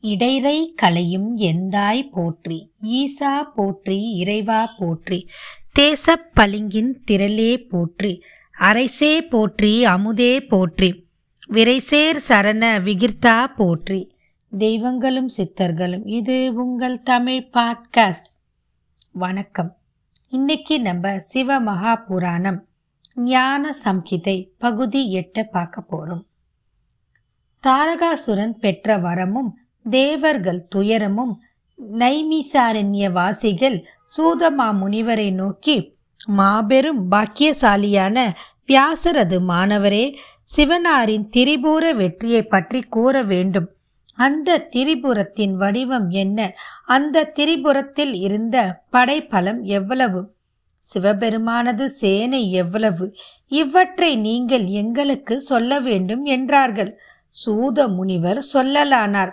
இடைரை கலையும் எந்தாய் போற்றி ஈசா போற்றி இறைவா போற்றி தேசப் பளிங்கின் திரளே போற்றி அரைசே போற்றி அமுதே போற்றி விரைசேர் சரண விகிர்த்தா போற்றி. தெய்வங்களும் சித்தர்களும் இது உங்கள் தமிழ் பாட்காஸ்ட். வணக்கம். இன்னைக்கு நம்ம சிவ மகா புராணம் ஞான சம்ஹிதை பகுதி எட்ட பார்க்க போறோம். தாரகாசுரன் பெற்ற வரமும் தேவர்கள் துயரமும் நைமிசாரண்ய வாசிகள் சூதமா முனிவரை நோக்கி மாபெரும் பாக்கியசாலியான வியாசரது மாணவரே சிவனாரின் திரிபுர வெற்றியை பற்றி கூற வேண்டும். அந்த திரிபுரத்தின் வடிவம் என்ன? அந்த திரிபுரத்தில் இருந்த படைப்பலம் எவ்வளவு? சிவபெருமானது சேனை எவ்வளவு? இவற்றை நீங்கள் எங்களுக்கு சொல்ல வேண்டும் என்றார்கள். சூத முனிவர் சொல்லலானார்.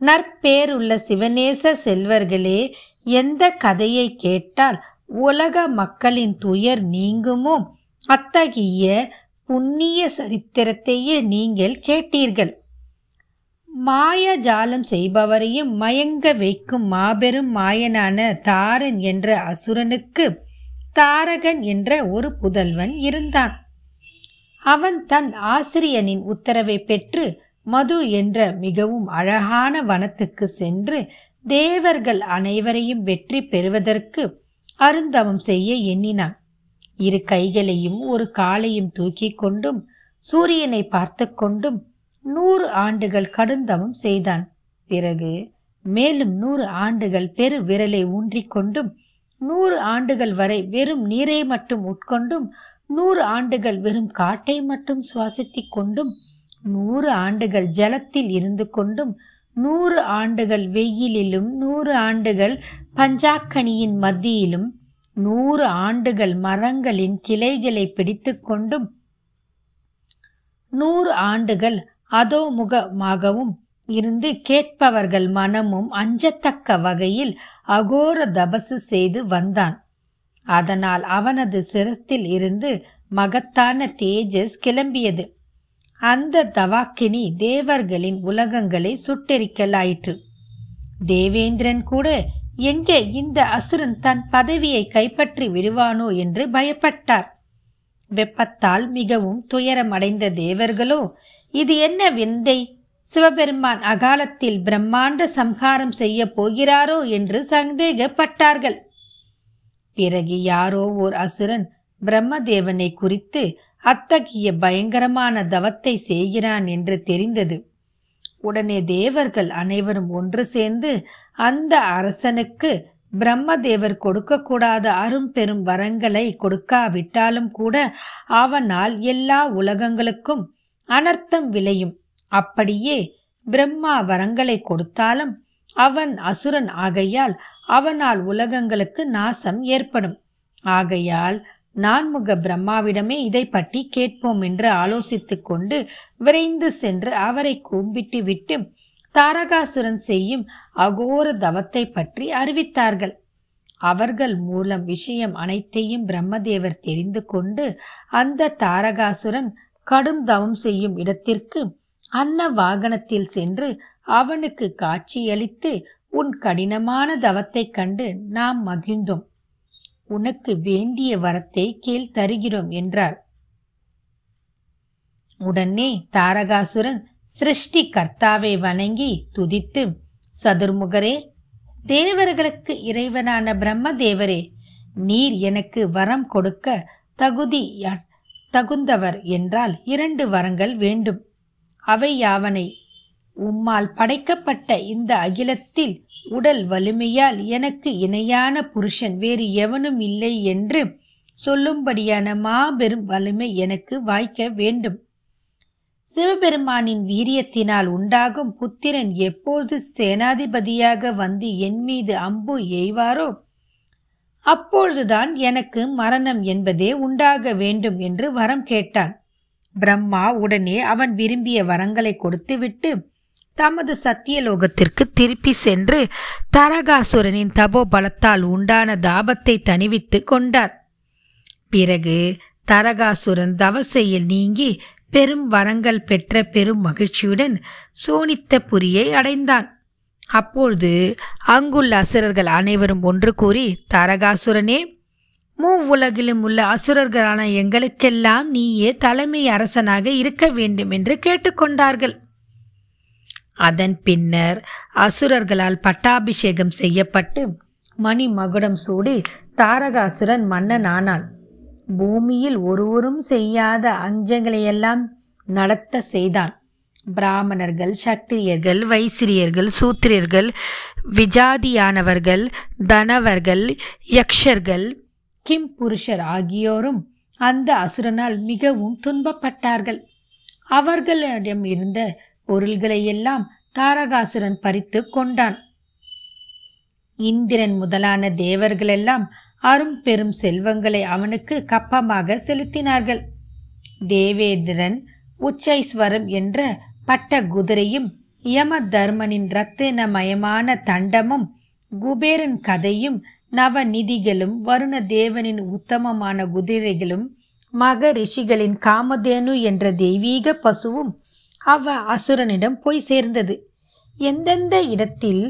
நற்பேருள்ள சிவநேச செல்வர்களே எந்த கதையை கேட்டால் உலக மக்களின் துயர் நீங்குமோ அத்தகைய புண்ணிய சரித்திரத்தையே நீங்கள் கேட்டீர்கள். மாயஜாலம் செய்பவரையும் மயங்க வைக்கும் மாபெரும் மாயனான தாரன் என்ற அசுரனுக்கு தாரகன் என்ற ஒரு புதல்வன் இருந்தான். அவன் தன் ஆசிரியனின் உத்தரவை பெற்று மது என்ற மிகவும் அழகான வனத்துக்கு சென்று தேவர்கள் அனைவரையும் வெற்றி பெறுவதற்கு அருந்தவம் செய்ய எண்ணினான். இரு கைகளையும் ஒரு காலையும் தூக்கி கொண்டும் சூரியனை பார்த்து கொண்டும் நூறு ஆண்டுகள் கடுந்தவம் செய்தான். பிறகு மேலும் நூறு ஆண்டுகள் பெரு விரலை ஊன்றிக்கொண்டும் நூறு ஆண்டுகள் வரை வெறும் நீரை மட்டும் உட்கொண்டும் நூறு ஆண்டுகள் வெறும் காட்டை மட்டும் சுவாசித்துக் கொண்டும் நூறு ஆண்டுகள் ஜலத்தில் இருந்து கொண்டும் நூறு ஆண்டுகள் வெயிலிலும் நூறு ஆண்டுகள் பஞ்சாக்கனியின் மத்தியிலும் நூறு ஆண்டுகள் மரங்களின் கிளைகளை பிடித்து கொண்டும் நூறு ஆண்டுகள் அதோமுகமாகவும் இருந்து கேட்பவர்கள் மனமும் அஞ்சத்தக்க வகையில் அகோர தபசு செய்து வந்தான். அதனால் அவனது சிரத்தில் இருந்து மகத்தான தேஜஸ் கிளம்பியது. அந்த தவாக்கினி தேவர்களின் உலகங்களை சுட்டெரிக்கலாயிற்று. தேவேந்திரன் கூட எங்கே இந்த அசுரன் தன் பதவியை கைப்பற்றி விடுவானோ என்று பயப்பட்டார். வெப்பத்தால் மிகவும் துயரமடைந்த தேவர்களோ இது என்ன விந்தை? சிவபெருமான் அகாலத்தில் பிரம்மாண்ட சம்ஹாரம் செய்ய போகிறாரோ என்று சந்தேகப்பட்டார்கள். பிறகு யாரோ ஓர் அசுரன் பிரம்மதேவனை குறித்து அத்தகைய பயங்கரமான தவத்தை செய்கிறான் என்று தெரிந்தது. உடனே தேவர்கள் அனைவரும் ஒன்று சேர்ந்து அந்த அரசனுக்கு பிரம்மதேவர் கொடுக்கக்கூடாத அரும் பெரும் வரங்களை கொடுக்காவிட்டாலும் கூட அவனால் எல்லா உலகங்களுக்கும் அனர்த்தம் விளையும். அப்படியே பிரம்மா வரங்களை கொடுத்தாலும் அவன் அசுரன் ஆகையால் அவனால் உலகங்களுக்கு நாசம் ஏற்படும். ஆகையால் நான்முக பிரம்மாவிடமே இதை பற்றி கேட்போம் என்று ஆலோசித்து கொண்டு விரைந்து சென்று அவரை கும்பிட்டு விட்டு தாரகாசுரன் செய்யும் அகோர தவத்தை பற்றி அறிவித்தார்கள். அவர்கள் மூலம் விஷயம் அனைத்தையும் பிரம்மதேவர் தெரிந்து கொண்டு அந்த தாரகாசுரன் கடும் தவம் செய்யும் இடத்திற்கு அன்ன வாகனத்தில் சென்று அவனுக்கு காட்சியளித்து உன் கடினமான தவத்தைக் கண்டு நாம் மகிழ்ந்தோம். உனக்கு வேண்டிய வரத்தை கீழ் தருகிறோம் என்றார். உடனே தாரகாசுரன் சிருஷ்டி கர்த்தாவை வணங்கி துதித்து சதுர்முகரே தேவர்களுக்கு இறைவனான பிரம்மதேவரே நீர் எனக்கு வரம் கொடுக்க தகுதி தகுந்தவர் என்றால் இரண்டு வரங்கள் வேண்டும். அவை யாவனை? உம்மால் படைக்கப்பட்ட இந்த அகிலத்தில் உடல் வலிமையால் எனக்கு இணையான புருஷன் வேறு எவனும் இல்லை என்று சொல்லும்படியான மாபெரும் வலிமை எனக்கு வாய்க்க வேண்டும். சிவபெருமானின் வீரியத்தினால் உண்டாகும் புத்திரன் எப்பொழுது சேனாதிபதியாக வந்து என் மீது அம்பு எய்வாரோ அப்பொழுதுதான் எனக்கு மரணம் என்பதே உண்டாக வேண்டும் என்று வரம் கேட்டான். பிரம்மா உடனே அவன் விரும்பிய வரங்களை கொடுத்துவிட்டு தமது சத்தியலோகத்திற்கு திருப்பி சென்று தரகாசுரனின் தபோ பலத்தால் உண்டான தாபத்தை தணிவித்து கொண்டார். பிறகு தரகாசுரன் தவசையில் நீங்கி பெரும் வரங்கள் பெற்ற பெரும் மகிழ்ச்சியுடன் சோனித்த புரியை அடைந்தான். அப்பொழுது அங்குள்ள அசுரர்கள் அனைவரும் ஒன்று கூறி தரகாசுரனே மூ உலகிலும் உள்ள அசுரர்களான எங்களுக்கெல்லாம் நீயே தலைமை அரசனாக இருக்க வேண்டும் என்று கேட்டுக்கொண்டார்கள் அதன் பின்னர் அசுரர்களால் பட்டாபிஷேகம் செய்யப்பட்டு மணி மகுடம் சூடி தாரகாசுரன் மன்னன் ஆனான் பூமியில் ஒருவரும் செய்யாத அஞ்சங்களையெல்லாம் நடத்த செய்தான். பிராமணர்கள் சத்திரியர்கள் வைசிரியர்கள் சூத்திரியர்கள் விஜாதியானவர்கள் தனவர்கள் யக்ஷர்கள் கிம் புருஷர் ஆகியோரும் அந்த அசுரனால் மிகவும் துன்பப்பட்டார்கள். அவர்களிடம் இருந்த பொருள்களையெல்லாம் தாரகாசுரன் பறித்து கொண்டான். இந்திரன் முதலான தேவர்களெல்லாம் அரும் பெரும் செல்வங்களை அவனுக்கு கப்பமாக செலுத்தினார்கள். தேவேந்திரன் உச்சைஸ்வரம் என்ற பட்ட குதிரையும் யம தர்மனின் இரத்தினமயமான தண்டமும் குபேரன் கதையும் நவநிதிகளும் வருண தேவனின் உத்தமமான குதிரைகளும் மக ரிஷிகளின் காமதேனு என்ற தெய்வீக பசுவும் அவ அசுரனிடம் போய் சேர்ந்தது. எந்தெந்த இடத்தில்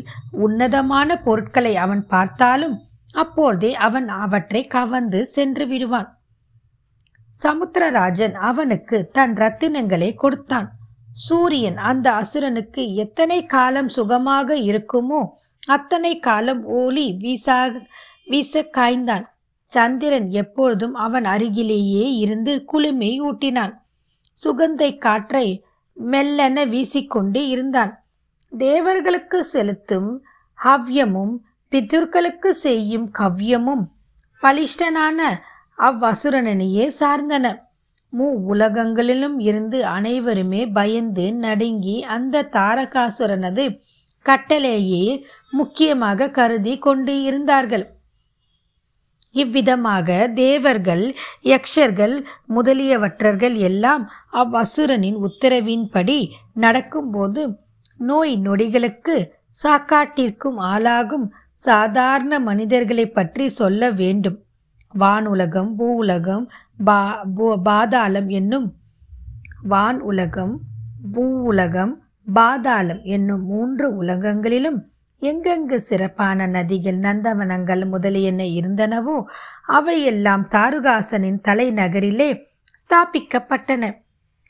உன்னதமான பொருட்களை அவன் பார்த்தாலும் அப்போதே அவன் அவற்றை கவர்ந்து சென்று விடுவான். சமுத்திரராஜன் அவனுக்கு தன் ரத்தினங்களை கொடுத்தான். சூரியன் அந்த அசுரனுக்கு எத்தனை காலம் சுகமாக இருக்குமோ அத்தனை காலம் ஒளி வீசாக வீச காய்ந்தான். சந்திரன் எப்பொழுதும் அவன் அருகிலேயே இருந்து குளுமை ஊட்டினான். சுகந்தை காற்றை மெல்லென வீசிக்கொண்டு இருந்தான். தேவர்களுக்கு செலுத்தும் ஹவ்யமும் பிதுர்களுக்கு செய்யும் கவ்யமும் பலிஷ்டனான அவ்வசுரனையே சார்ந்தன. மூ உலகங்களிலும் இருந்து அனைவருமே பயந்து நடுங்கி அந்த தாரகாசுரனது கட்டளையே முக்கியமாக கருதி கொண்டு இருந்தார்கள். இவ்விதமாக தேவர்கள் யக்ஷர்கள் முதலியவற்றர்கள் எல்லாம் அவ்வசுரனின் உத்தரவின்படி நடக்கும்போது நோய் நொடிகளுக்கு சாக்காட்டிற்கும் ஆளாகும் சாதாரண மனிதர்களை பற்றி சொல்ல வேண்டும். வானுலகம் பூ உலகம் பா பாதாளம் என்னும் வான் உலகம் பூ உலகம் பாதாளம் என்னும் மூன்று உலகங்களிலும் எங்கெங்கு சிறப்பான நதிகள் நந்தவனங்கள் முதலியன இருந்தனவோ அவையெல்லாம் தாருகாசனின் தலைநகரிலே ஸ்தாபிக்கப்பட்டன.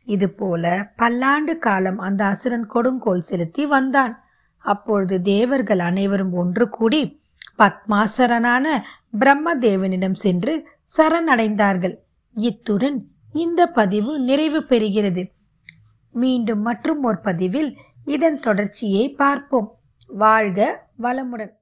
இதுபோல பல்லாண்டு காலம் அந்த அசுரன் கொடுங்கோல் செலுத்தி வந்தான். அப்பொழுது தேவர்கள் அனைவரும் ஒன்று கூடி பத்மாசரனான பிரம்மதேவனிடம் சென்று சரணடைந்தார்கள். இத்துடன் இந்த பதிவு நிறைவு பெறுகிறது. மீண்டும் மற்றும் ஒரு பதிவில் இதன் தொடர்ச்சியை பார்ப்போம். வாழ்க வளமுடன்.